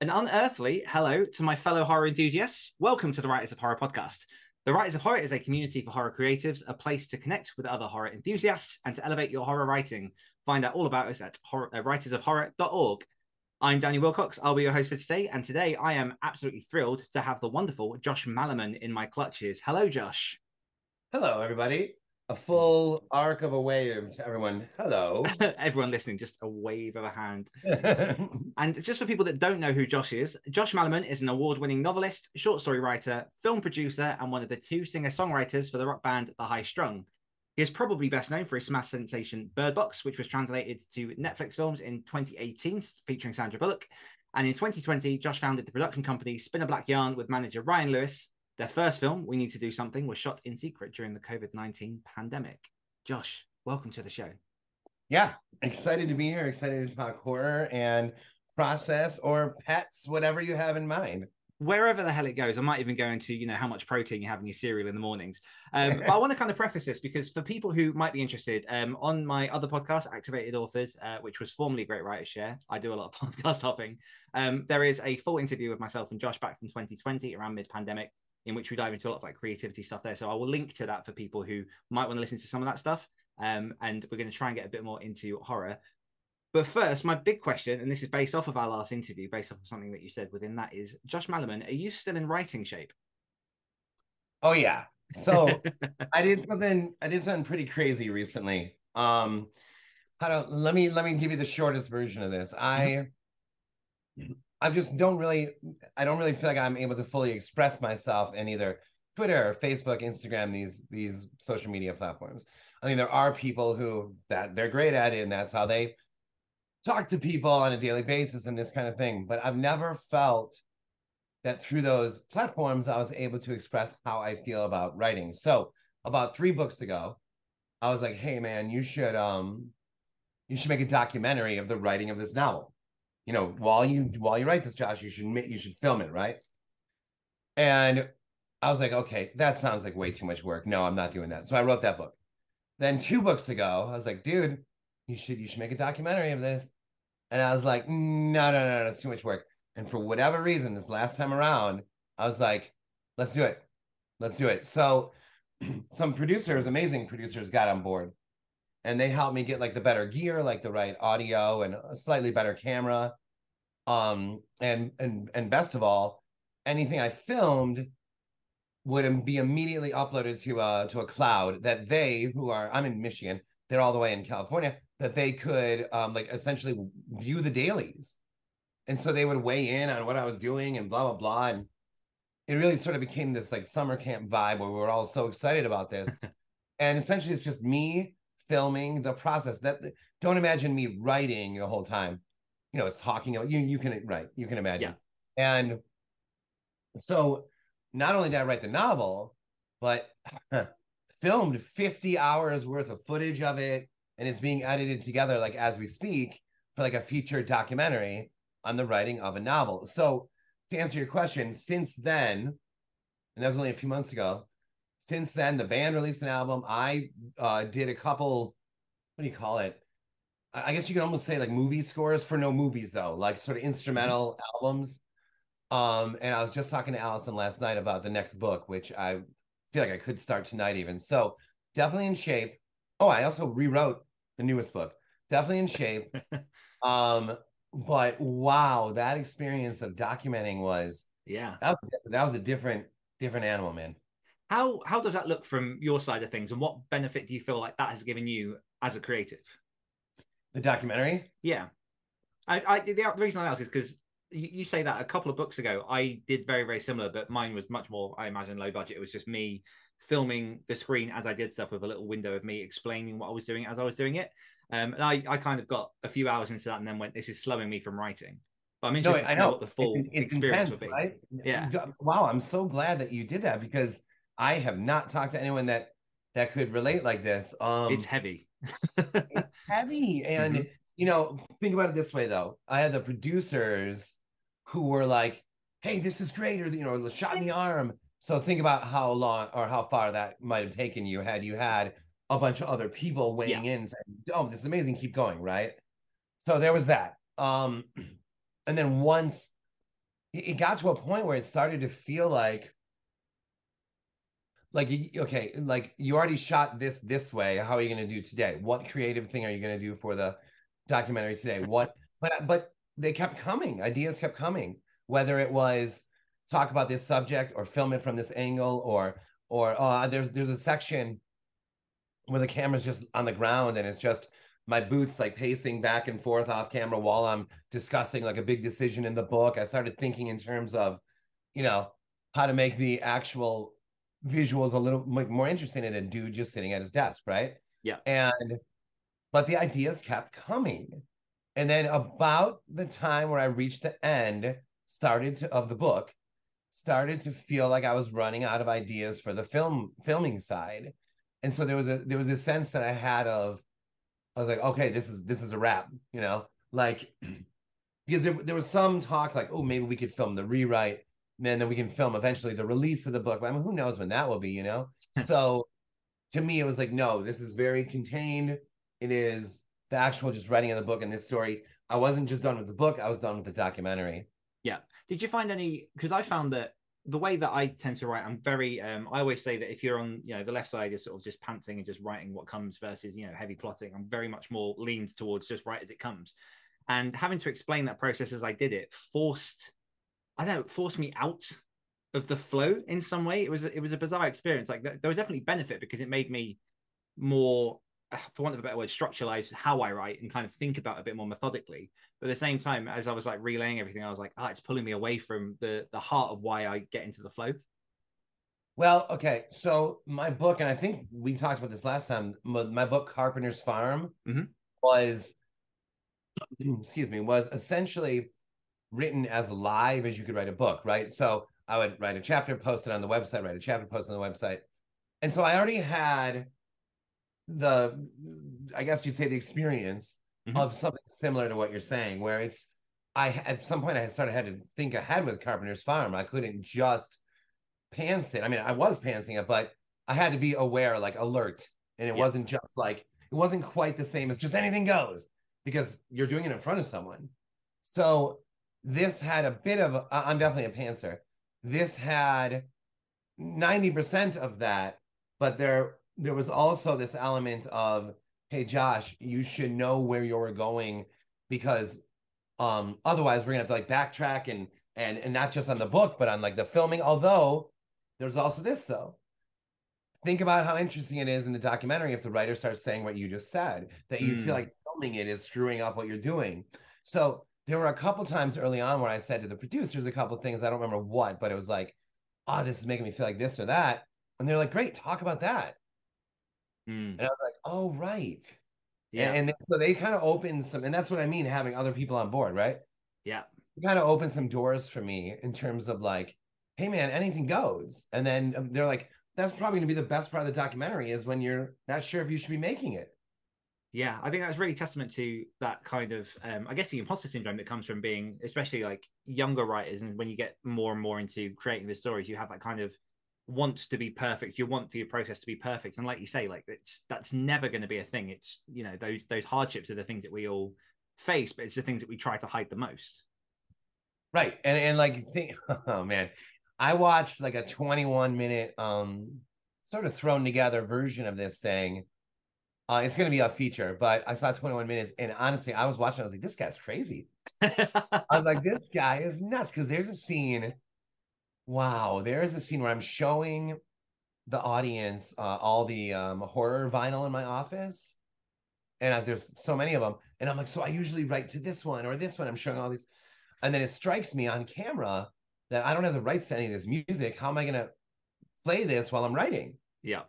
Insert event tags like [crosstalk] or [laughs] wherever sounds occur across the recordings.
An unearthly hello to my fellow horror enthusiasts. Welcome to the Writers of Horror podcast. The Writers of Horror is a community for horror creatives, a place to connect with other horror enthusiasts and to elevate your horror writing. Find out all about us at horror, uh, writersofhorror.org. I'm Danny Willcocks. I'll be your host for today. And today I am absolutely thrilled to have the wonderful Josh Malerman in my clutches. Hello, Josh. Hello, everybody a full arc of a wave to everyone. Hello. [laughs] everyone listening, just a wave of a hand. [laughs] and just for people that don't know who Josh is, Josh Malerman is an award winning novelist, short story writer, film producer, and one of the two singer songwriters for the rock band The High Strung. He is probably best known for his smash sensation Bird Box, which was translated to Netflix films in 2018, featuring Sandra Bullock. And in 2020, Josh founded the production company Spin a Black Yarn with manager Ryan Lewis, their first film, We Need to Do Something, was shot in secret during the COVID 19 pandemic. Josh, welcome to the show. Yeah, excited to be here, excited to talk horror and process or pets, whatever you have in mind. Wherever the hell it goes, I might even go into you know how much protein you have in your cereal in the mornings. Um, but I want to kind of preface this because for people who might be interested, um, on my other podcast, Activated Authors, uh, which was formerly Great Writers Share, I do a lot of [laughs] podcast hopping. Um, there is a full interview with myself and Josh back from 2020 around mid-pandemic in which we dive into a lot of like creativity stuff there. So I will link to that for people who might want to listen to some of that stuff. Um, and we're going to try and get a bit more into horror. But first, my big question, and this is based off of our last interview, based off of something that you said within that, is Josh Malerman, are you still in writing shape? Oh yeah. So [laughs] I did something. I did something pretty crazy recently. Um, how do let me let me give you the shortest version of this. I I just don't really, I don't really feel like I'm able to fully express myself in either Twitter, Facebook, Instagram, these these social media platforms. I mean, there are people who that they're great at it, and that's how they talk to people on a daily basis and this kind of thing. But I've never felt that through those platforms, I was able to express how I feel about writing. So about three books ago, I was like, "Hey, man, you should um, you should make a documentary of the writing of this novel." You know, while you while you write this, Josh, you should you should film it, right? And I was like, okay, that sounds like way too much work. No, I'm not doing that. So I wrote that book. Then two books ago, I was like, dude, you should you should make a documentary of this. And I was like, no, no, no, no, it's too much work. And for whatever reason, this last time around, I was like, let's do it. Let's do it. So [clears throat] some producers, amazing producers, got on board and they helped me get like the better gear, like the right audio and a slightly better camera. Um, and and and best of all, anything I filmed would be immediately uploaded to a to a cloud that they who are I'm in Michigan, they're all the way in California, that they could um like essentially view the dailies. And so they would weigh in on what I was doing and blah blah blah. And it really sort of became this like summer camp vibe where we were all so excited about this. [laughs] and essentially it's just me filming the process that don't imagine me writing the whole time you know it's talking about you you can write you can imagine yeah. and so not only did i write the novel but filmed 50 hours worth of footage of it and it's being edited together like as we speak for like a feature documentary on the writing of a novel so to answer your question since then and that was only a few months ago since then, the band released an album. I uh, did a couple. What do you call it? I guess you could almost say like movie scores for no movies though, like sort of instrumental mm-hmm. albums. Um, and I was just talking to Allison last night about the next book, which I feel like I could start tonight even. So definitely in shape. Oh, I also rewrote the newest book. Definitely in shape. [laughs] um, but wow, that experience of documenting was yeah that was, that was a different different animal, man. How how does that look from your side of things, and what benefit do you feel like that has given you as a creative? The documentary. Yeah, I, I the, the reason I ask is because you, you, say that a couple of books ago, I did very very similar, but mine was much more, I imagine, low budget. It was just me filming the screen as I did stuff with a little window of me explaining what I was doing as I was doing it. Um, and I, I kind of got a few hours into that and then went, this is slowing me from writing. But I'm interested no, I know. what the full it's, it's experience intense, would be. Right? Yeah. Wow, I'm so glad that you did that because I have not talked to anyone that that could relate like this. Um, it's heavy. it's heavy, and mm-hmm. you know, think about it this way though. I had the producers who were like, "Hey, this is great," or you know, shot in the arm. So think about how long or how far that might have taken you had you had a bunch of other people weighing yeah. in saying, "Oh, this is amazing, keep going," right? So there was that. Um, [clears throat] and then once it got to a point where it started to feel like like okay like you already shot this this way how are you going to do today what creative thing are you going to do for the documentary today [laughs] what but but they kept coming ideas kept coming whether it was talk about this subject or film it from this angle or or uh, there's there's a section where the camera's just on the ground and it's just my boots like pacing back and forth off camera while I'm discussing like a big decision in the book. I started thinking in terms of, you know, how to make the actual visuals a little more interesting than a dude just sitting at his desk, right? Yeah. And but the ideas kept coming. And then about the time where I reached the end, started to of the book, started to feel like I was running out of ideas for the film filming side. And so there was a there was a sense that I had of I was like, okay, this is this is a wrap, you know, like [clears throat] because there, there was some talk like, oh, maybe we could film the rewrite, and then we can film eventually the release of the book. I mean, who knows when that will be, you know? [laughs] so to me, it was like, no, this is very contained. It is the actual just writing of the book and this story. I wasn't just done with the book, I was done with the documentary. Yeah. Did you find any because I found that the way that I tend to write, I'm very. Um, I always say that if you're on, you know, the left side is sort of just panting and just writing what comes versus, you know, heavy plotting. I'm very much more leaned towards just write as it comes, and having to explain that process as I did it forced, I don't know, forced me out of the flow in some way. It was it was a bizarre experience. Like there was definitely benefit because it made me more [sighs] for want of a better word, structuralize how I write and kind of think about a bit more methodically. But at the same time, as I was like relaying everything, I was like, ah, oh, it's pulling me away from the the heart of why I get into the flow. Well, okay. So my book, and I think we talked about this last time. My book, Carpenter's Farm, mm-hmm. was [clears throat] excuse me, was essentially written as live as you could write a book, right? So I would write a chapter, post it on the website, write a chapter, post it on the website. And so I already had the I guess you'd say the experience mm-hmm. of something similar to what you're saying, where it's I at some point I started had to think ahead with Carpenter's Farm. I couldn't just pants it. I mean, I was pantsing it, but I had to be aware, like alert, and it yeah. wasn't just like it wasn't quite the same as just anything goes because you're doing it in front of someone. So this had a bit of I'm definitely a pantser. This had 90% of that, but there there was also this element of, hey, Josh, you should know where you're going because um, otherwise we're gonna have to like backtrack and and and not just on the book, but on like the filming. Although there's also this though. Think about how interesting it is in the documentary if the writer starts saying what you just said, that you mm. feel like filming it is screwing up what you're doing. So there were a couple times early on where I said to the producers a couple things, I don't remember what, but it was like, oh, this is making me feel like this or that. And they're like, great, talk about that. Mm. And I was like, oh, right. Yeah. And, and so they kind of opened some, and that's what I mean having other people on board, right? Yeah. kind of opened some doors for me in terms of like, hey, man, anything goes. And then um, they're like, that's probably going to be the best part of the documentary is when you're not sure if you should be making it. Yeah, I think that's really testament to that kind of, um, I guess, the imposter syndrome that comes from being, especially like younger writers, and when you get more and more into creating the stories, you have that kind of wants to be perfect you want for your process to be perfect. And like you say like it's that's never going to be a thing. It's you know those those hardships are the things that we all face but it's the things that we try to hide the most. Right and and like think [laughs] oh man. I watched like a 21 minute um sort of thrown together version of this thing uh, it's going to be a feature, but I saw 21 minutes, and honestly, I was watching. I was like, "This guy's crazy." I was like, "This guy is nuts." Because there's a scene Wow, there is a scene where I'm showing the audience uh, all the um, horror vinyl in my office, and I, there's so many of them, and I'm like, so I usually write to this one or this one. I'm showing all these, and then it strikes me on camera that I don't have the rights to any of this music. How am I gonna play this while I'm writing? Yeah.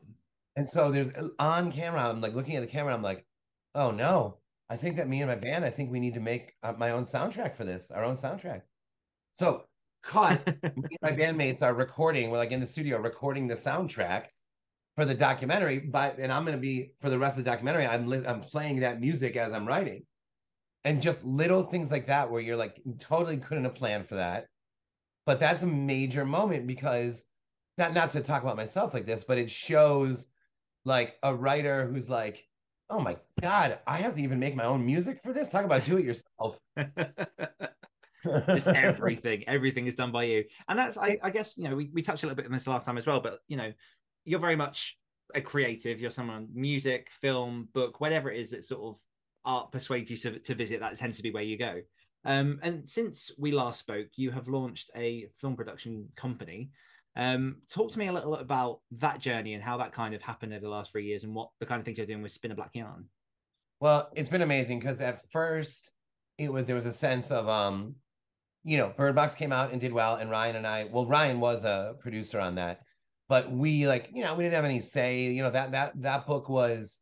And so there's uh, on camera. I'm like looking at the camera. I'm like, oh no, I think that me and my band. I think we need to make uh, my own soundtrack for this, our own soundtrack. So cut. my bandmates are recording. We're like in the studio recording the soundtrack for the documentary. But and I'm going to be for the rest of the documentary. I'm li- I'm playing that music as I'm writing, and just little things like that where you're like totally couldn't have planned for that. But that's a major moment because not not to talk about myself like this, but it shows like a writer who's like, oh my god, I have to even make my own music for this. Talk about do it yourself. just [laughs] everything, everything is done by you. And that's, I, I, guess, you know, we, we touched a little bit on this last time as well, but, you know, you're very much a creative. You're someone, music, film, book, whatever it is that sort of art persuades you to, to visit, that tends to be where you go. Um, and since we last spoke, you have launched a film production company. Um, talk to me a little about that journey and how that kind of happened over the last three years and what the kind of things you're doing with Spin a Black Yarn. Well, it's been amazing because at first it was there was a sense of um, you know, Bird Box came out and did well, and Ryan and I, well, Ryan was a producer on that, but we like, you know, we didn't have any say. You know, that that that book was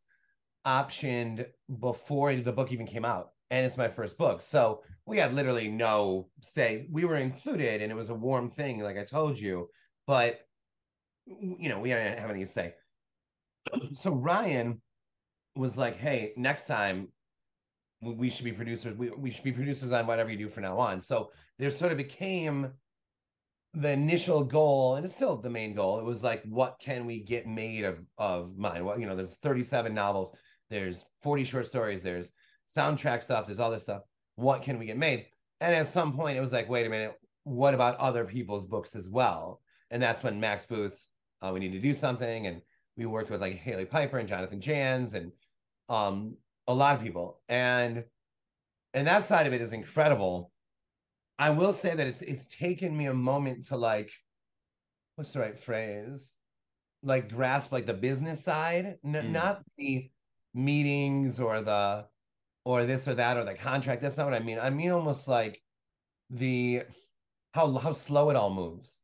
optioned before the book even came out, and it's my first book, so we had literally no say. We were included, and it was a warm thing, like I told you, but you know, we didn't have any to say. [clears throat] So Ryan was like, hey, next time we should be producers. We, we should be producers on whatever you do from now on. So there sort of became the initial goal, and it's still the main goal. It was like, what can we get made of of mine? Well, you know, there's 37 novels, there's 40 short stories, there's soundtrack stuff, there's all this stuff. What can we get made? And at some point, it was like, wait a minute, what about other people's books as well? And that's when Max Booth's uh, we need to do something, and we worked with like Hailey Piper and Jonathan Janz and um, a lot of people, and and that side of it is incredible. I will say that it's it's taken me a moment to like, what's the right phrase? Like grasp like the business side, N- mm. not the meetings or the or this or that or the contract. That's not what I mean. I mean almost like the how how slow it all moves.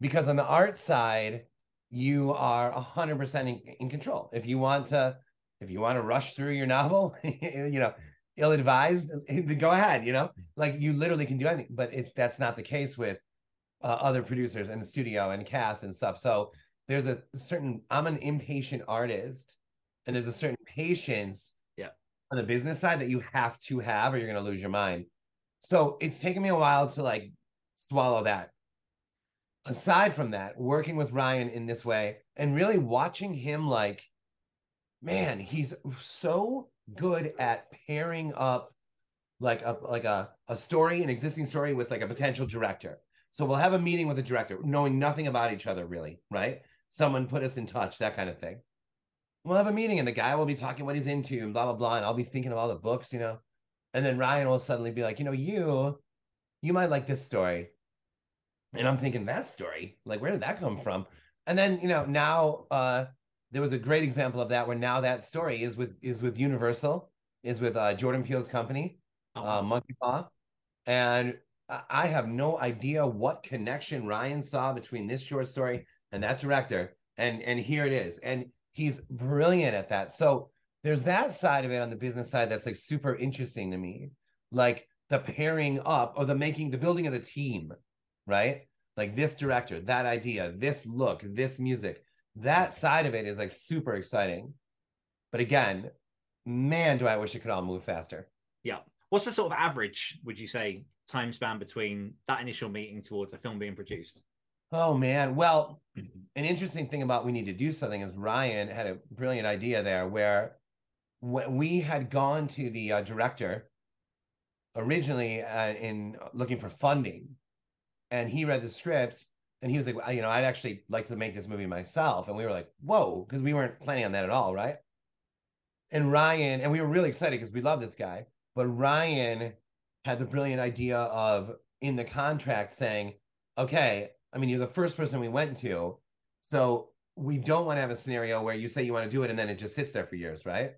Because on the art side, you are 100% in, in control. If you want to if you want to rush through your novel, [laughs] you know, ill advised, [laughs] go ahead, you know, like you literally can do anything, but it's that's not the case with uh, other producers and studio and cast and stuff. So there's a certain, I'm an impatient artist and there's a certain patience yeah. on the business side that you have to have or you're going to lose your mind. So it's taken me a while to like swallow that. Aside from that, working with Ryan in this way and really watching him like man, he's so good at pairing up like a like a, a story, an existing story with like a potential director. So we'll have a meeting with a director, knowing nothing about each other really, right? Someone put us in touch, that kind of thing. We'll have a meeting and the guy will be talking what he's into and blah blah blah. And I'll be thinking of all the books, you know. And then Ryan will suddenly be like, you know, you you might like this story. And I'm thinking that story, like where did that come from? And then, you know, now uh there was a great example of that where now that story is with is with Universal, is with uh, Jordan Peele's company, oh. uh, Monkey Paw, and I have no idea what connection Ryan saw between this short story and that director, and and here it is, and he's brilliant at that. So there's that side of it on the business side that's like super interesting to me, like the pairing up or the making, the building of the team, right? Like this director, that idea, this look, this music that side of it is like super exciting. But again, man, do I wish it could all move faster. Yeah. What's the sort of average, would you say, time span between that initial meeting towards a film being produced? Oh man. Well, an interesting thing about we need to do something is Ryan had a brilliant idea there where we had gone to the uh, director originally uh, in looking for funding and he read the script and he was like, you know, I'd actually like to make this movie myself. And we were like, whoa, because we weren't planning on that at all, right? And Ryan, and we were really excited because we love this guy, but Ryan had the brilliant idea of in the contract saying, okay, I mean, you're the first person we went to. So we don't want to have a scenario where you say you want to do it and then it just sits there for years, right?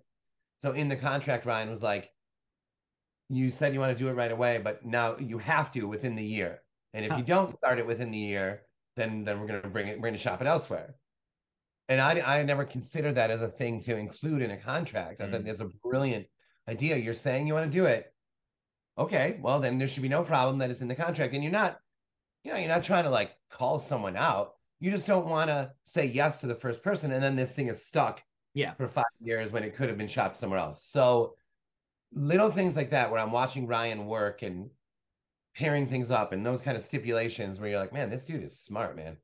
So in the contract, Ryan was like, you said you want to do it right away, but now you have to within the year. And if you don't start it within the year, then then we're gonna bring it, we're gonna shop it elsewhere. And I I never considered that as a thing to include in a contract. Mm. I thought that's a brilliant idea. You're saying you want to do it. Okay, well then there should be no problem that it's in the contract. And you're not, you know, you're not trying to like call someone out. You just don't want to say yes to the first person, and then this thing is stuck yeah for five years when it could have been shopped somewhere else. So little things like that where I'm watching Ryan work and pairing things up and those kind of stipulations where you're like, man, this dude is smart, man.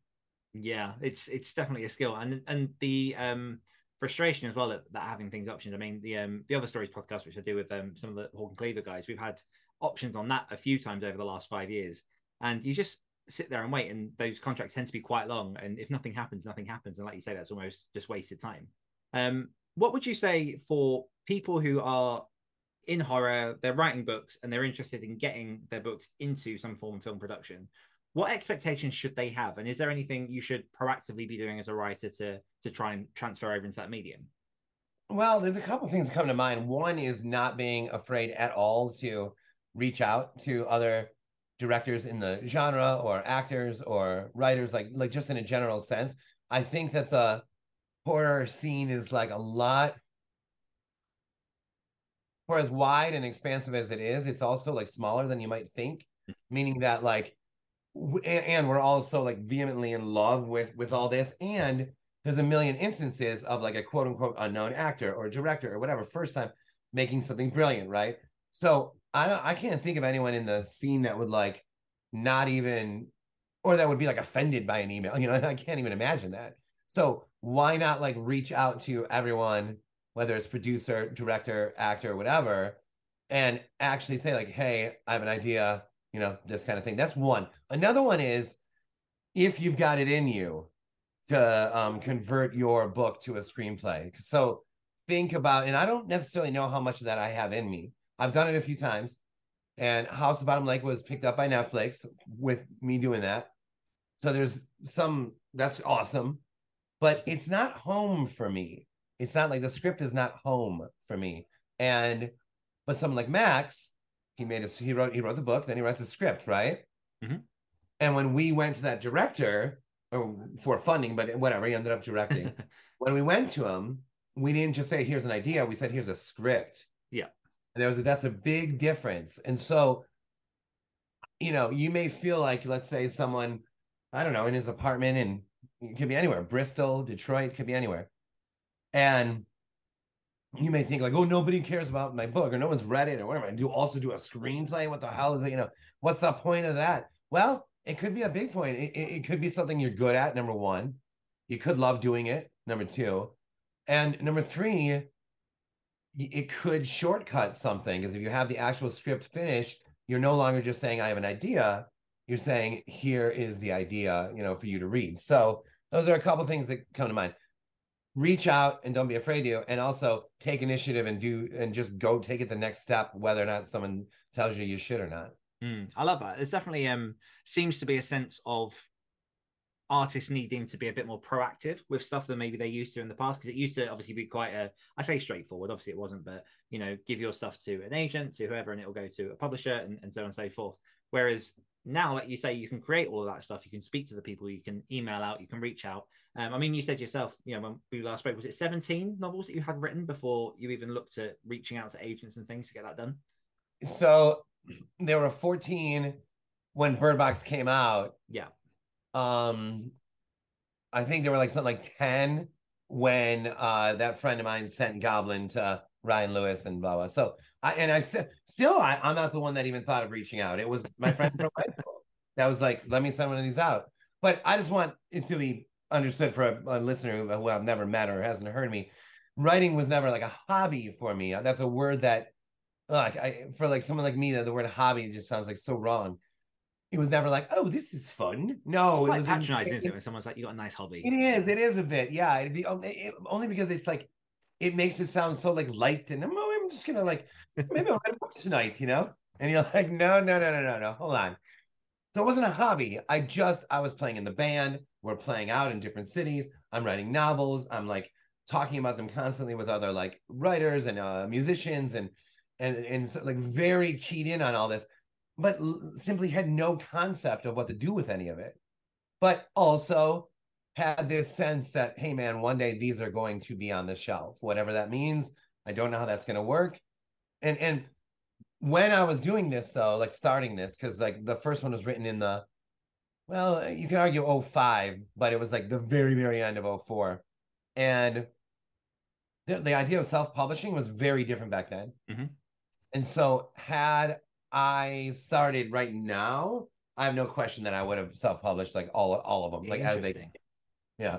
Yeah, it's it's definitely a skill, and and the um frustration as well that, that having things options. I mean, the um the other stories podcast which I do with um some of the Hawk Cleaver guys, we've had options on that a few times over the last five years, and you just sit there and wait, and those contracts tend to be quite long. And if nothing happens, nothing happens, and like you say, that's almost just wasted time. Um, what would you say for people who are in horror, they're writing books, and they're interested in getting their books into some form of film production? What expectations should they have, and is there anything you should proactively be doing as a writer to to try and transfer over into that medium? Well, there's a couple things that come to mind. One is not being afraid at all to reach out to other directors in the genre or actors or writers like like just in a general sense. I think that the horror scene is like a lot for as wide and expansive as it is, it's also like smaller than you might think, mm-hmm. meaning that like and we're also like vehemently in love with with all this and there's a million instances of like a quote unquote unknown actor or director or whatever first time making something brilliant right? So i don't i can't think of anyone in the scene that would like not even or that would be like offended by an email [laughs] you know i can't even imagine that. So why not like reach out to everyone whether it's producer director actor whatever and actually say like hey i have an idea you know this kind of thing that's one another one is if you've got it in you to um, convert your book to a screenplay. So think about, and I don't necessarily know how much of that I have in me. I've done it a few times, and House of Bottom Lake was picked up by Netflix with me doing that. So there's some that's awesome, but it's not home for me. It's not like the script is not home for me. And but someone like Max, he made us. He wrote he wrote the book, then he writes a script, right? Mm-hmm. And when we went to that director, or for funding, but whatever. He ended up directing. [laughs] when we went to him, we didn't just say, "Here's an idea." We said, "Here's a script." Yeah, and there was a, that's a big difference. And so, you know, you may feel like, let's say, someone, I don't know, in his apartment, and it could be anywhere, Bristol, Detroit, could be anywhere, and you may think like, oh, nobody cares about my book, or no one's read it, or whatever. I do also do a screenplay. What the hell is it? You know, what's the point of that? Well, it could be a big point. It, it, it could be something you're good at. Number one, you could love doing it. Number two, and number three, it could shortcut something because if you have the actual script finished, you're no longer just saying I have an idea. You're saying here is the idea, you know, for you to read. So those are a couple things that come to mind. Reach out and don't be afraid to, and also take initiative and do and just go take it the next step, whether or not someone tells you you should or not. Mm, I love that. There's definitely um seems to be a sense of artists needing to be a bit more proactive with stuff than maybe they used to in the past because it used to obviously be quite a I say straightforward obviously it wasn't but you know give your stuff to an agent to whoever and it will go to a publisher and, and so on and so forth whereas now like you say you can create all of that stuff you can speak to the people you can email out you can reach out um, I mean you said yourself you know when we last spoke was it 17 novels that you had written before you even looked at reaching out to agents and things to get that done so there were 14 when Bird Box came out. Yeah. Um, I think there were like something like 10 when uh that friend of mine sent Goblin to Ryan Lewis and blah blah. So I and I still still I, I'm not the one that even thought of reaching out. It was my friend from high school that was like, let me send one of these out. But I just want it to be understood for a, a listener who, who I've never met or hasn't heard me. Writing was never like a hobby for me. That's a word that like I for like someone like me that the word hobby just sounds like so wrong. It was never like, oh, this is fun. No, it was patronizing, isn't it? When someone's like, you got a nice hobby. It is. It is a bit. Yeah. It'd be it, only because it's like, it makes it sound so like light and I'm, I'm just gonna like maybe I'll write a book tonight, you know. And you're like, no, no, no, no, no, no. Hold on. So it wasn't a hobby. I just I was playing in the band. We're playing out in different cities. I'm writing novels. I'm like talking about them constantly with other like writers and uh, musicians and and and so, like very keyed in on all this, but l- simply had no concept of what to do with any of it. But also had this sense that hey man, one day these are going to be on the shelf, whatever that means. I don't know how that's going to work. And and when I was doing this though, like starting this, because like the first one was written in the well, you can argue 05, but it was like the very, very end of 04. And the, the idea of self-publishing was very different back then. Mm-hmm. And so had I started right now, I have no question that I would have self-published like all all of them, like as they, yeah.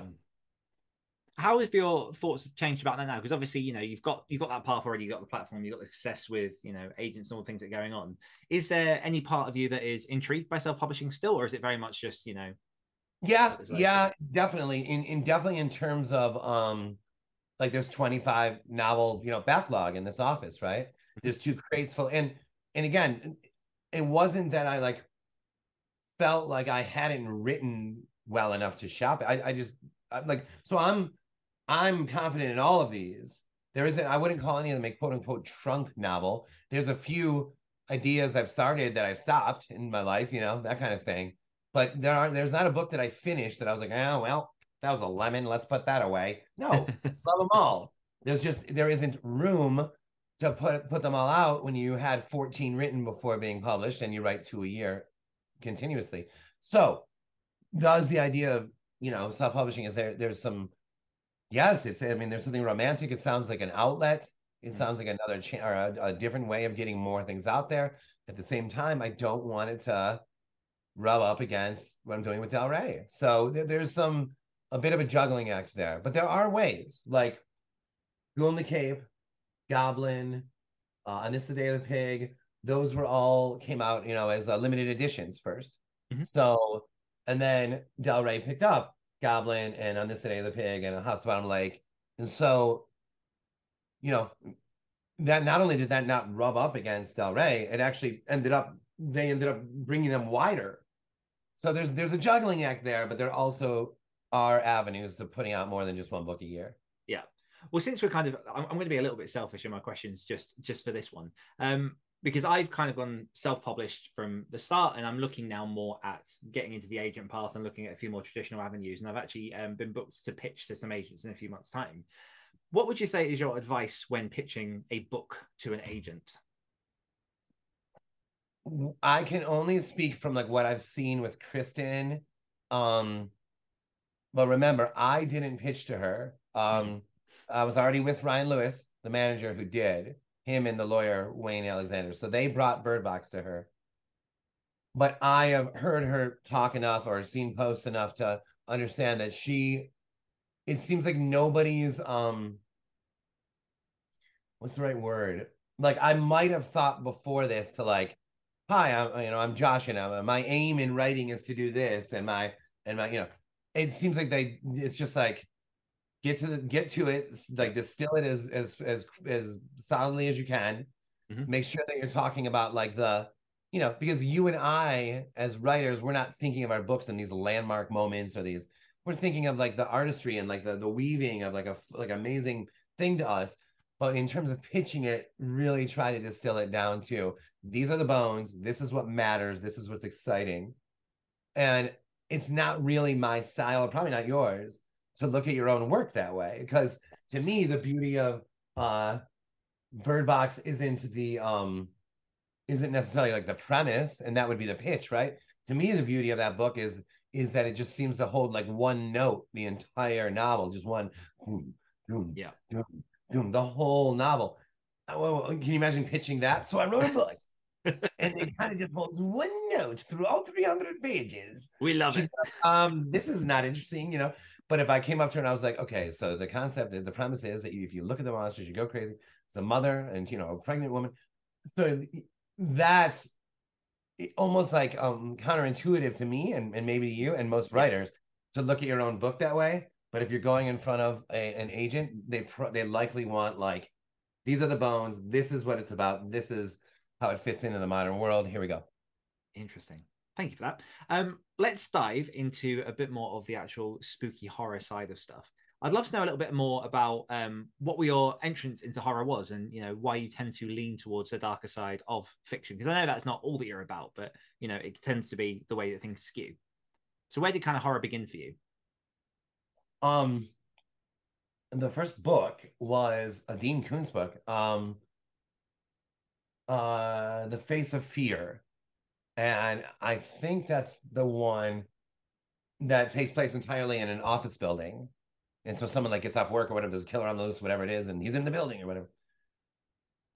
How have your thoughts changed about that now? Because obviously, you know, you've got you've got that path already, you've got the platform, you've got the success with you know agents and all the things that are going on. Is there any part of you that is intrigued by self-publishing still, or is it very much just, you know, yeah, yeah, definitely. In in definitely in terms of um like there's 25 novel, you know, backlog in this office, right? There's two crates full and and again, it wasn't that I like felt like I hadn't written well enough to shop. I, I just I'm like so I'm I'm confident in all of these. There isn't, I wouldn't call any of them a quote unquote trunk novel. There's a few ideas I've started that I stopped in my life, you know, that kind of thing. But there are there's not a book that I finished that I was like, oh well, that was a lemon. Let's put that away. No, [laughs] love them all. There's just there isn't room to put put them all out when you had 14 written before being published and you write two a year continuously. So does the idea of you know self-publishing is there there's some yes, it's. I mean, there's something romantic. It sounds like an outlet. It mm-hmm. sounds like another cha- or a, a, different way of getting more things out there. At the same time, I don't want it to rub up against what I'm doing with Del Rey. So there, there's some a bit of a juggling act there, but there are ways like Ghoul in the Cape, Goblin, uh, and this the Day of the Pig. Those were all came out, you know, as uh, limited editions 1st mm-hmm. So, and then Del Rey picked up Goblin and On This Day of the Pig and House Bottom Lake. And so, you know, that not only did that not rub up against Del Rey, it actually ended up they ended up bringing them wider. So there's there's a juggling act there, but there also are avenues to putting out more than just one book a year. Yeah. Well, since we're kind of, I'm, I'm going to be a little bit selfish in my questions just just for this one. Um, because I've kind of gone self-published from the start, and I'm looking now more at getting into the agent path and looking at a few more traditional avenues. And I've actually um, been booked to pitch to some agents in a few months' time. What would you say is your advice when pitching a book to an agent? I can only speak from like what I've seen with Kristin. Um, but remember, I didn't pitch to her. Um, I was already with Ryan Lewis, the manager who did him and the lawyer Wayne Alexander. So they brought Bird Box to her. But I have heard her talk enough or seen posts enough to understand that she it seems like nobody's um what's the right word? Like I might have thought before this to like, hi, I'm you know, I'm Josh and I'm, my aim in writing is to do this and my and my you know, it seems like they it's just like get to the, get to it like distill it as as as as solidly as you can. Mm-hmm. make sure that you're talking about like the you know because you and i as writers we're not thinking of our books in these landmark moments or these we're thinking of like the artistry and like the the weaving of like a like amazing thing to us. But in terms of pitching it really try to distill it down to these are the bones this is what matters this is what's exciting. And it's not really my style probably not yours to look at your own work that way because to me the beauty of uh bird box isn't the um isn't necessarily like the premise and that would be the pitch right? To me the beauty of that book is is that it just seems to hold like one note the entire novel just one boom, boom, yeah. boom, boom, the whole novel. Uh, can you imagine pitching that? So i wrote a book [laughs] and it kind of just holds one note through all 300 pages. We love it. um this is not interesting you know but if I came up to her and I was like, okay, so the concept, the premise is that if you look at the monsters, you go crazy. It's a mother and you know a pregnant woman. So that's almost like um counterintuitive to me and, and maybe you and most writers to look at your own book that way. But if you're going in front of a, an agent, they pro- they likely want like these are the bones. This is what it's about. This is how it fits into the modern world. Here we go. Interesting. Thank you for that. Um, let's dive into a bit more of the actual spooky horror side of stuff. I'd love to know a little bit more about um, what your entrance into horror was, and you know why you tend to lean towards the darker side of fiction. Because I know that's not all that you're about, but you know it tends to be the way that things skew. So where did kind of horror begin for you? Um, the first book was a Dean Koontz book. Um, uh, The Face of Fear, and I think that's the one that takes place entirely in an office building. And so someone like gets off work or whatever, there's a killer on the loose, whatever it is, and he's in the building or whatever.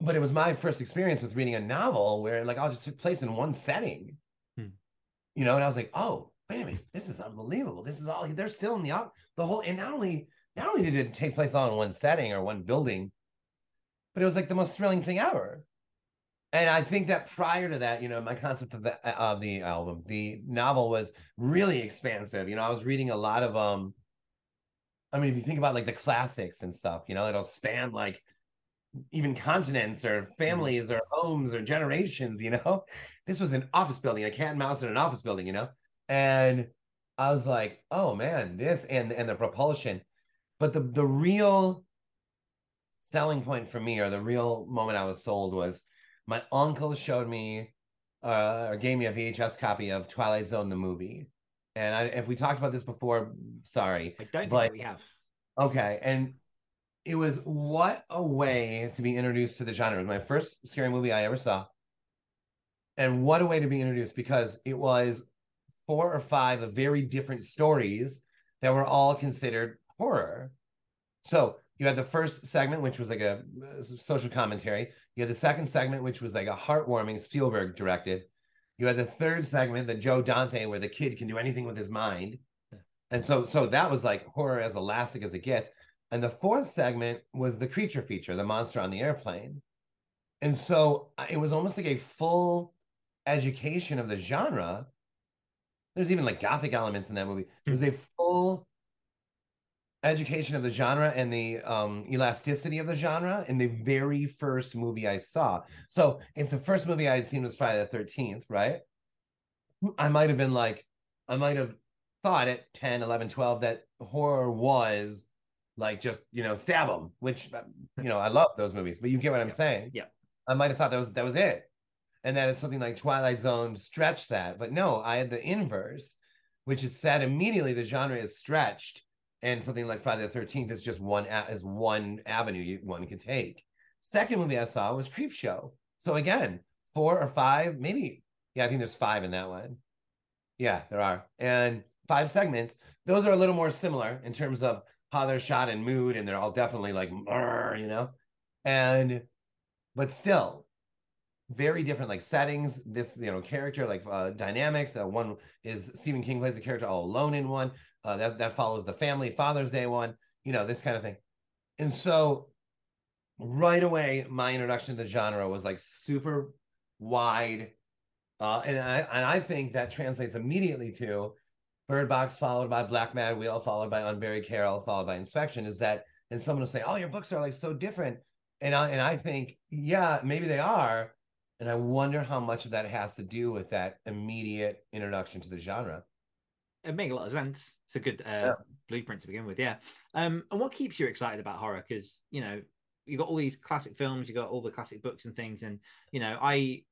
But it was my first experience with reading a novel where like all just took place in one setting. Hmm. You know, and I was like, oh, wait a minute, this is unbelievable. This is all they're still in the the whole, and not only not only did it take place all in one setting or one building, but it was like the most thrilling thing ever. And I think that prior to that, you know, my concept of the of the album, the novel was really expansive. You know, I was reading a lot of um I mean, if you think about like the classics and stuff, you know, it'll span like even continents or mm-hmm. families or homes or generations, you know. [laughs] This was an office building, a cat and mouse in an office building, you know. And I was like, oh man, this and and the propulsion. But the the real selling point for me, or the real moment I was sold was my uncle showed me uh, or gave me a VHS copy of Twilight Zone the movie. And I, if we talked about this before, sorry. I don't but, think we have. Okay. And it was what a way to be introduced to the genre. It was my first scary movie I ever saw. And what a way to be introduced because it was four or five of very different stories that were all considered horror. So you had the first segment, which was like a uh, social commentary. You had the second segment, which was like a heartwarming Spielberg directed. You had the third segment, the Joe Dante, where the kid can do anything with his mind. And so, so that was like horror as elastic as it gets. And the fourth segment was the creature feature, the monster on the airplane. And so uh, it was almost like a full education of the genre. There's even like gothic elements in that movie. It was a full education of the genre and the um, elasticity of the genre in the very first movie I saw. So if the first movie I had seen was Friday the 13th, right? I might have been like, I might have thought at 10, 11, 12 that horror was like just, you know, stab them, which, you know, I love those movies, but you get what I'm saying? Yeah. I might have thought that was, that was it. And that it's something like Twilight Zone stretched that. But no, I had the inverse, which is said immediately the genre is stretched and something like Friday the Thirteenth is just one is one avenue you, one can take. Second movie I saw was Creepshow. So again, four or five, maybe yeah, I think there's five in that one. Yeah, there are, and five segments. Those are a little more similar in terms of how they're shot and mood, and they're all definitely like, you know, and but still very different like settings this you know character like uh dynamics uh, one is stephen king plays a character all alone in one uh, that that follows the family Father's Day one, you know, this kind of thing. And so, right away, my introduction to the genre was like super wide, uh, and I and I think that translates immediately to Bird Box, followed by Black Mad Wheel, followed by Unbury Carol, followed by Inspection. Is that and someone will say, "Oh, your books are like so different," and I and I think, yeah, maybe they are. And I wonder how much of that has to do with that immediate introduction to the genre it makes a lot of sense. It's a good uh, yeah. blueprint to begin with, yeah. Um, and what keeps you excited about horror? Because you know you got all these classic films, you got all the classic books and things, and you know I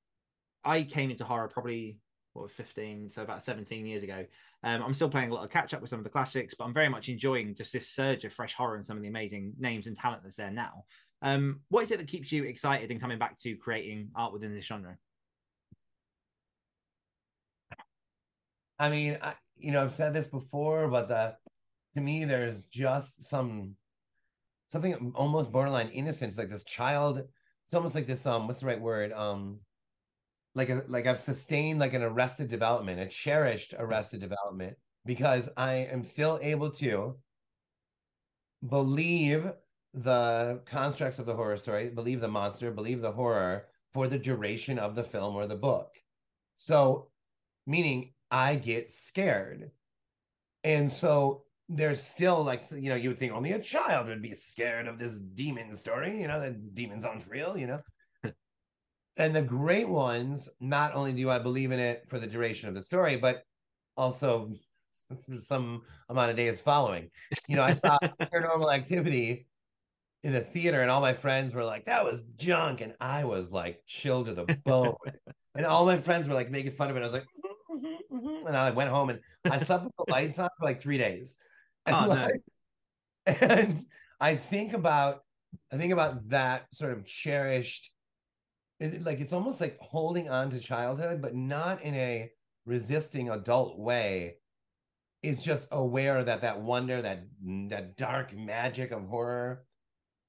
I came into horror probably what 15, so about 17 years ago. Um, I'm still playing a lot of catch up with some of the classics, but I'm very much enjoying just this surge of fresh horror and some of the amazing names and talent that's there now. Um, what is it that keeps you excited and coming back to creating art within this genre? I mean, I, you know, I've said this before, but the to me, there's just some something almost borderline innocence, like this child. It's almost like this. Um, what's the right word? Um, like a, like I've sustained like an arrested development, a cherished arrested development, because I am still able to believe the constructs of the horror story, believe the monster, believe the horror for the duration of the film or the book. So, meaning I get scared. And so there's still like, you know, you would think only a child would be scared of this demon story, you know, that demons aren't real, you know. [laughs] and the great ones, not only do I believe in it for the duration of the story, but also [laughs] some amount of days following. You know, I saw paranormal [laughs] activity in the theater, and all my friends were like, that was junk. And I was like, chilled to the bone. and all my friends were like making fun of it. I was like, mm-hmm, and I like went home and I slept with the lights on for like three days. [laughs] And, oh, like, no. and I think about I think about that sort of cherished, it, like it's almost like holding on to childhood, but not in a resisting adult way. It's just aware that that wonder, that that dark magic of horror,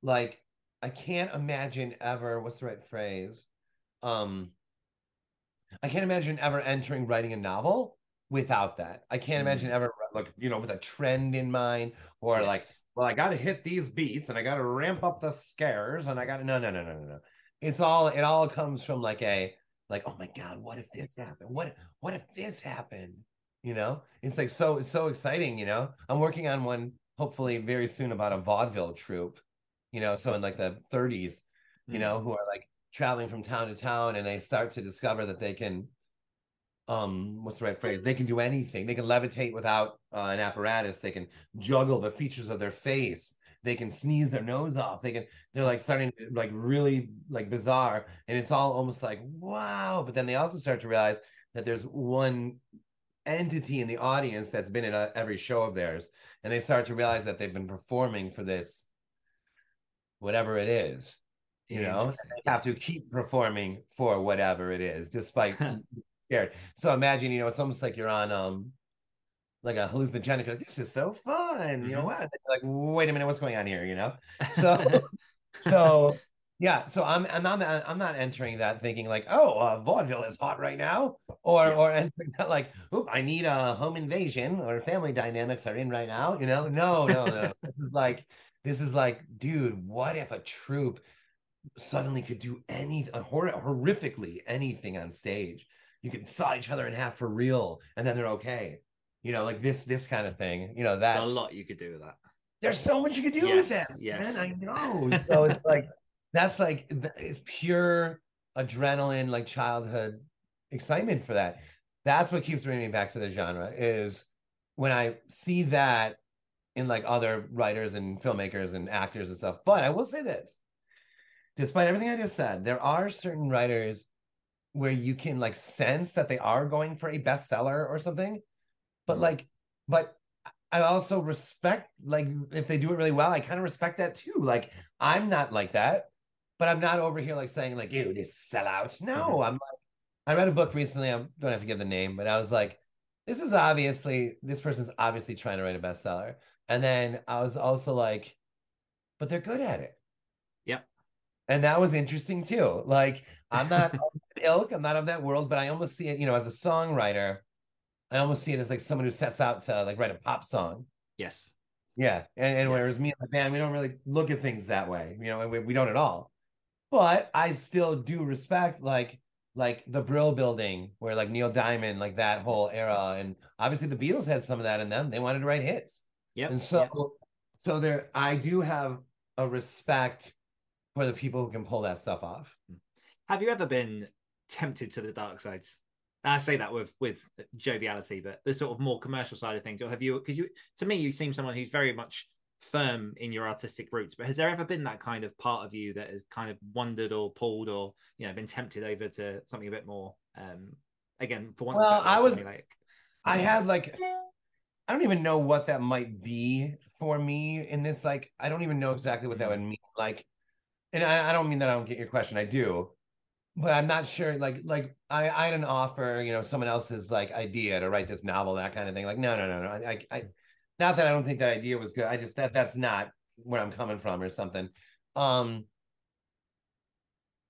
like I can't imagine ever. What's the right phrase? Um, I can't imagine ever entering writing a novel without that. I can't imagine mm. ever like you know with a trend in mind or yes. like well, I got to hit these beats and I got to ramp up the scares and I got to no, no, no, no, no, no. It's all it all comes from like a like, oh my god, what if this happened? What what if this happened? You know, it's like so it's so exciting. You know, I'm working on one hopefully very soon about a vaudeville troupe. You know, so in like the 30s, you know, who are like traveling from town to town and they start to discover that they can um what's the right phrase? They can do anything. They can levitate without uh, an apparatus. They can juggle the features of their face. They can sneeze their nose off. They can they're like starting to, like really like bizarre. And it's all almost like wow. But then they also start to realize that there's one entity in the audience that's been in a, every show of theirs. And they start to realize that they've been performing for this whatever it is you know they have to keep performing for whatever it is despite [laughs] scared. So imagine you know it's almost like you're on um like a hallucinogenic like this is so fun you know Mhm. what like wait a minute what's going on here? you know? [laughs] So so yeah so i'm i'm not i'm not entering that thinking like oh uh, vaudeville is hot right now or Yeah. or [laughs] entering that like oop i need a home invasion or family dynamics are in right now you know? No no no this is like this is like dude what if a troupe suddenly could do any uh, hor- horrifically anything on stage. You can saw each other in half for real and then they're okay. You know like this this kind of thing. You know There's that's a lot you could do with that. there's so much you could do Yes, with that yes. man i know. [laughs] So [laughs] it's like that's like it's pure adrenaline like childhood excitement for that. That's what keeps bringing me back to the genre is when i see that in like other writers and filmmakers and actors and stuff. But i will say this despite everything i just said there are certain writers where you can like sense that they are going for a bestseller or something but Mm. like but i also respect like if they do it really well i kind of respect that too like i'm not like that but i'm not over here like saying like ew this sellout no Mhm. i'm like i read a book recently i don't have to give the name but i was like this is obviously this person's obviously trying to write a bestseller and then i was also like but they're good at it. And that was interesting too like i'm not [laughs] ilk i'm not of that world but i almost see it you know as a songwriter i almost see it as like someone who sets out to like write a pop song Yes. yeah and, and Yeah. whereas me and my band we don't really look at things that way you know we, we don't at all but i still do respect like like the brill building where like neil diamond like that whole era and obviously the beatles had some of that in them they wanted to write hits Yeah, and so yep. so there i do have a respect for the people who can pull that stuff off Have you ever been tempted to the dark sides? And I say that with with joviality, but the sort of more commercial side of things. Or have you? Because you, to me, you seem someone who's very much firm in your artistic roots. But has there ever been that kind of part of you that has kind of wandered or pulled or you know been tempted over to something a bit more? um Again, for one. Well, I was- like i had like i don't even know what that might be for me in this like i don't even know exactly what that would mean like and I, I don't mean that i don't get your question i do but i'm not sure like like i i had an offer you know someone else's like idea to write this novel that kind of thing like no no no no i i, not that i don't think that idea was good i just that that's not where i'm coming from or something. Um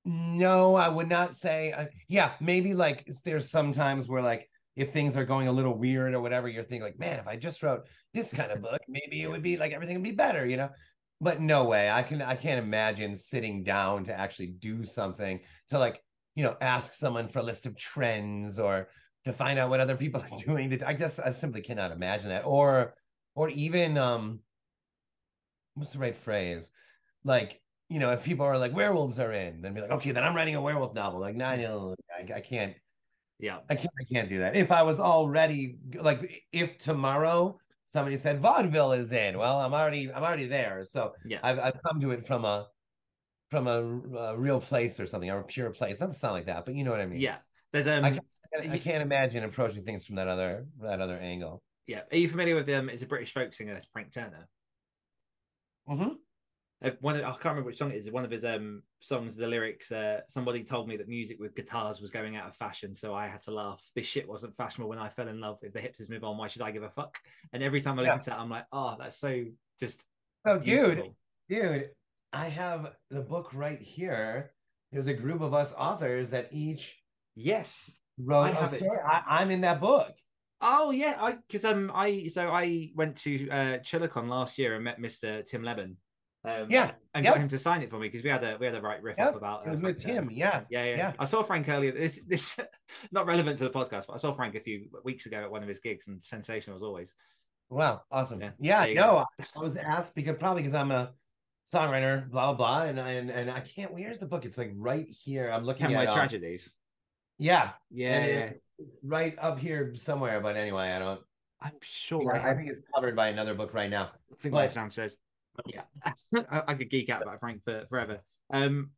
no i would not say uh, yeah maybe like there's some times where like if things are going a little weird or whatever you're thinking like man if i just wrote this kind of book maybe it would be like everything would be better you know but no way. I can i can't imagine sitting down to actually do something to like you know ask someone for a list of trends or to find out what other people are [laughs] doing i guess i simply cannot imagine that. Or or even um what's the right phrase? Like you know if people are like werewolves are in then be like okay then i'm writing a werewolf novel. Like no, no I, I can't yeah, I can't I can't do that. If I was already like if tomorrow somebody said vaudeville is in, well, I'm already I'm already there. So yeah. I've I've come to it from a from a, a real place or something or a pure place. Doesn't sound like that, but you know what I mean. yeah. There's um. I I can't imagine approaching things from that other that other angle. yeah. Are you familiar with um? It's a British folk singer, Frank Turner. Mhm. Uh, one of, I can't remember which song it is. One of his um songs, the lyrics. Uh, somebody told me that music with guitars was going out of fashion, so I had to laugh. This shit wasn't fashionable when I fell in love. If the hipsters move on, why should I give a fuck? And every time I listen Yeah. to that, I'm like, oh, that's so just Oh, dude, beautiful. dude, I have the book right here. There's a group of us authors that each Yes, wrote I a story. I, I'm in that book. Oh yeah, I because um I so I went to uh ChillerCon last year and met Mr. Tim Lebbon. Um, Yeah, and yep. got him to sign it for me because we had a we had a right riff Yep, up about. It uh, was with uh, Tim. Yeah. Yeah, yeah, Yeah. I saw Frank earlier. This this [laughs] not relevant to the podcast, but I saw Frank a few weeks ago at one of his gigs, and sensational as always. Wow. Awesome. Yeah, Yeah. no, I was asked because probably because I'm a songwriter, blah blah blah, and and and I can't. Where's the book? It's like right here. I'm looking Ten at. My um, tragedies. yeah. Yeah, yeah. It's right up here somewhere, but anyway, I don't. I'm sure. I, I think it's covered by another book right now. I think my sound says. Yeah, [laughs] I, I could geek out about Frank for forever. Um,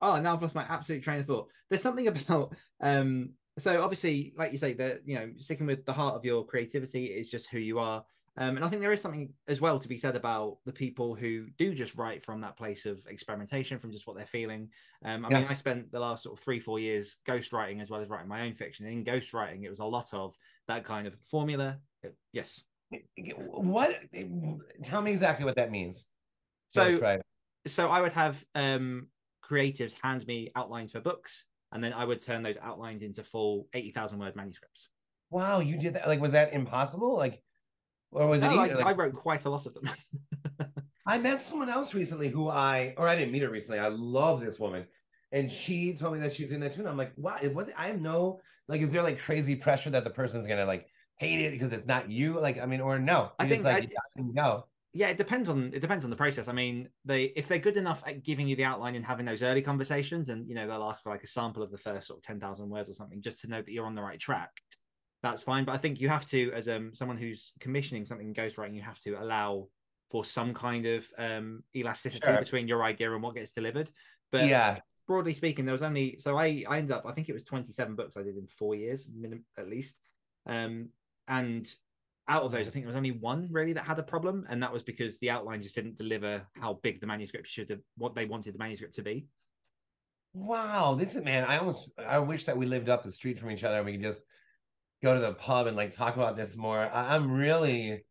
oh, now I've lost my absolute train of thought. There's something [laughs] about um. So obviously, like you say, that you know, sticking with the heart of your creativity is just who you are. Um, and I think there is something as well to be said about the people who do just write from that place of experimentation, from just what they're feeling. Um, I Yeah. mean, I spent the last sort of three, four years ghostwriting as well as writing my own fiction. And in ghostwriting, it was a lot of that kind of formula. Yes, What? Tell me exactly what that means. So- so I would have um creatives hand me outlines for books, and then I would turn those outlines into full eighty thousand word manuscripts. wow, you did that. Like, was that impossible? Like, or was it? No, I. Like, I wrote quite a lot of them. [laughs] I met someone else recently who I, or I didn't meet her recently. I love this woman. And she told me that she's in that too. And I'm like, wow, it was, I have no, like, is there like crazy pressure that the person's going to like hate it because it's not you? Like, I mean, or no, I think like, I- yeah, yeah, it depends on it depends on the process. I mean, they if they're good enough at giving you the outline and having those early conversations, and you know they'll ask for like a sample of the first sort of ten thousand words or something, just to know that you're on the right track. That's fine, but I think you have to, as um someone who's commissioning something in ghostwriting, you have to allow for some kind of um elasticity Sure. between your idea and what gets delivered. But yeah. broadly speaking, there was only so I I ended up I think it was 27 books I did in four years, minimum at least. Um, and out of those, I think there was only one really that had a problem, and that was because the outline just didn't deliver how big the manuscript should have, what they wanted the manuscript to be. Wow. This is, man, I almost, I wish that we lived up the street from each other and we could just go to the pub and like talk about this more. I, I'm really,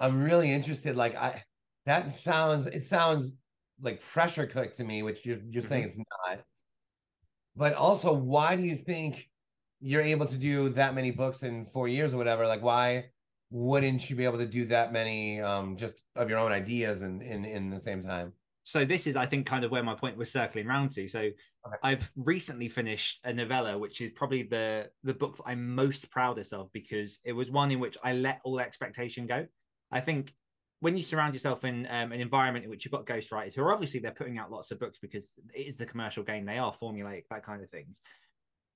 I'm really interested. Like, I, that sounds, it sounds like pressure cooked to me, which you're, you're saying mm-hmm. it's not. But also, why do you think you're able to do that many books in four years or whatever? Like, why wouldn't you be able to do that many um just of your own ideas in in in the same time? So this is, I think, kind of where my point was circling round to. So Okay. I've recently finished a novella, which is probably the the book that I'm most proudest of because it was one in which I let all expectation go. I think when you surround yourself in um, an environment in which you've got ghostwriters who are obviously they're putting out lots of books because it is the commercial game, they are formulaic, that kind of things.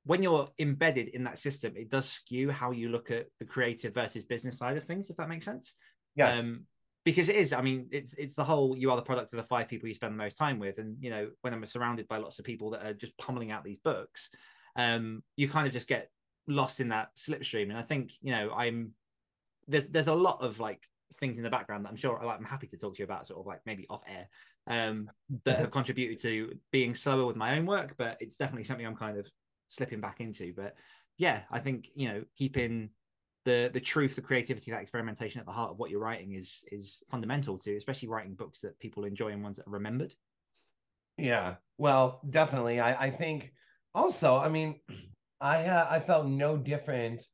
When you're embedded in that system, it does skew how you look at the creative versus business side of things, if that makes sense. Yes. Um, because it is, I mean, it's it's the whole you are the product of the five people you spend the most time with. And you know, when I'm surrounded by lots of people that are just pummeling out these books, um, you kind of just get lost in that slipstream. And I think, you know, I'm there's there's a lot of like things in the background that I'm sure like I'm happy to talk to you about, sort of like maybe off air, um, that have contributed to being slower with my own work, but it's definitely something I'm kind of slipping back into. But yeah, I think you know keeping the the truth, the creativity, that experimentation at the heart of what you're writing is is fundamental to, especially writing books that people enjoy and ones that are remembered. Yeah, well, definitely. I I think also, I mean, I uh, I felt no different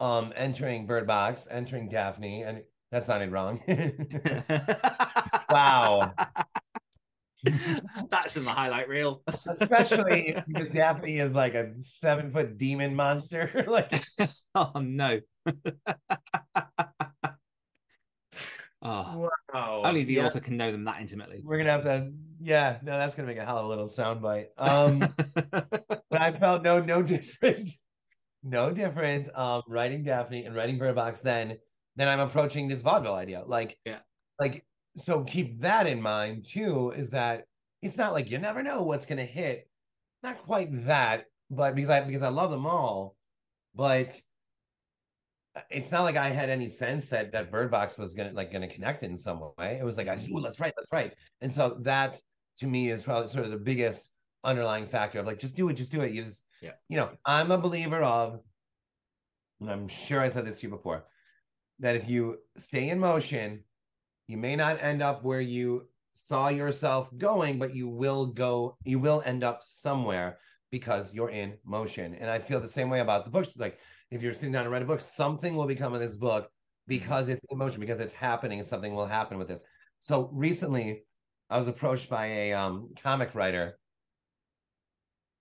um entering Bird Box, entering Daphne, and that sounded wrong. [laughs] [laughs] wow. [laughs] That's in the highlight reel. Especially [laughs] because Daphne is like a seven foot demon monster. [laughs] like oh no. oh, wow. only the Yeah, author can know them that intimately. We're gonna have to yeah, no, that's gonna make a hell of a little soundbite. Um but I felt no no different, no different. Um, writing Daphne and writing Bird Box. Then, then I'm approaching this vaudeville idea. Like, Yeah. like so. Keep that in mind too. Is that it's not like you never know what's gonna hit. Not quite that, but because I because I love them all, but uh, it's not like I had any sense that that Bird Box was gonna like gonna connect in some way. It was like I just, ooh, let's write, let's write. And so that to me is probably sort of the biggest underlying factor of like just do it, just do it. You just Yeah. you know, I'm a believer of, and I'm sure I said this to you before, that if you stay in motion, you may not end up where you saw yourself going, but you will go, you will end up somewhere. because you're in motion. And I feel the same way about the books. Like if you're sitting down to write a book, something will become of this book mm-hmm. because it's in motion, because it's happening, something will happen with this. So recently, I was approached by a um, comic writer,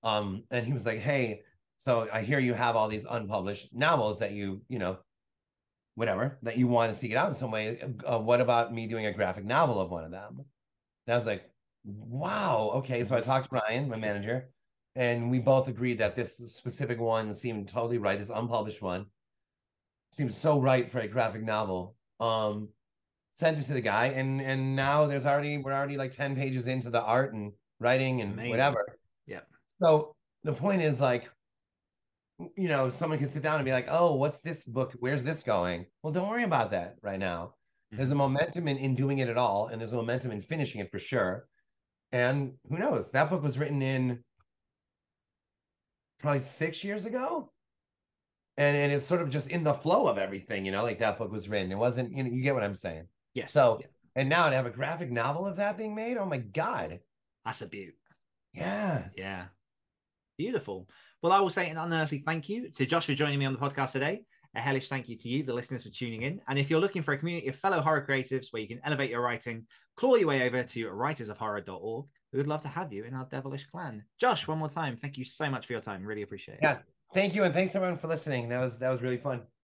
um, and he was like, "Hey, so I hear you have all these unpublished novels that you, you know, whatever that you want to seek it out in some way. Uh, what about me doing a graphic novel of one of them?" And I was like, "Wow, okay." So I talked to Ryan, my manager, and we both agreed that this specific one seemed totally right. This unpublished one seems so right for a graphic novel. Um, sent it to the guy, and and now there's already we're already like ten pages into the art and writing and Amazing. whatever. Yeah. So the point is like, you know, someone can sit down and be like, "Oh, what's this book? Where's this going?" Well, don't worry about that right now. Mm-hmm. There's a momentum in in doing it at all, and there's a momentum in finishing it for sure. And who knows? That book was written in probably six years ago. And, and it's sort of just in the flow of everything, you know, like that book was written. It wasn't, you know, you get what I'm saying. Yeah. So, yeah. and now to have a graphic novel of that being made, oh my God. That's a beaut. Yeah. Yeah. Beautiful. Well, I will say an unearthly thank you to Josh for joining me on the podcast today. A hellish thank you to you, the listeners, for tuning in. And if you're looking for a community of fellow horror creatives where you can elevate your writing, claw your way over to writersofhorror.org we would love to have you in our devilish clan. Josh, one more time, thank you so much for your time. Really appreciate it. Yes, thank you, and thanks everyone for listening. That was that was really fun.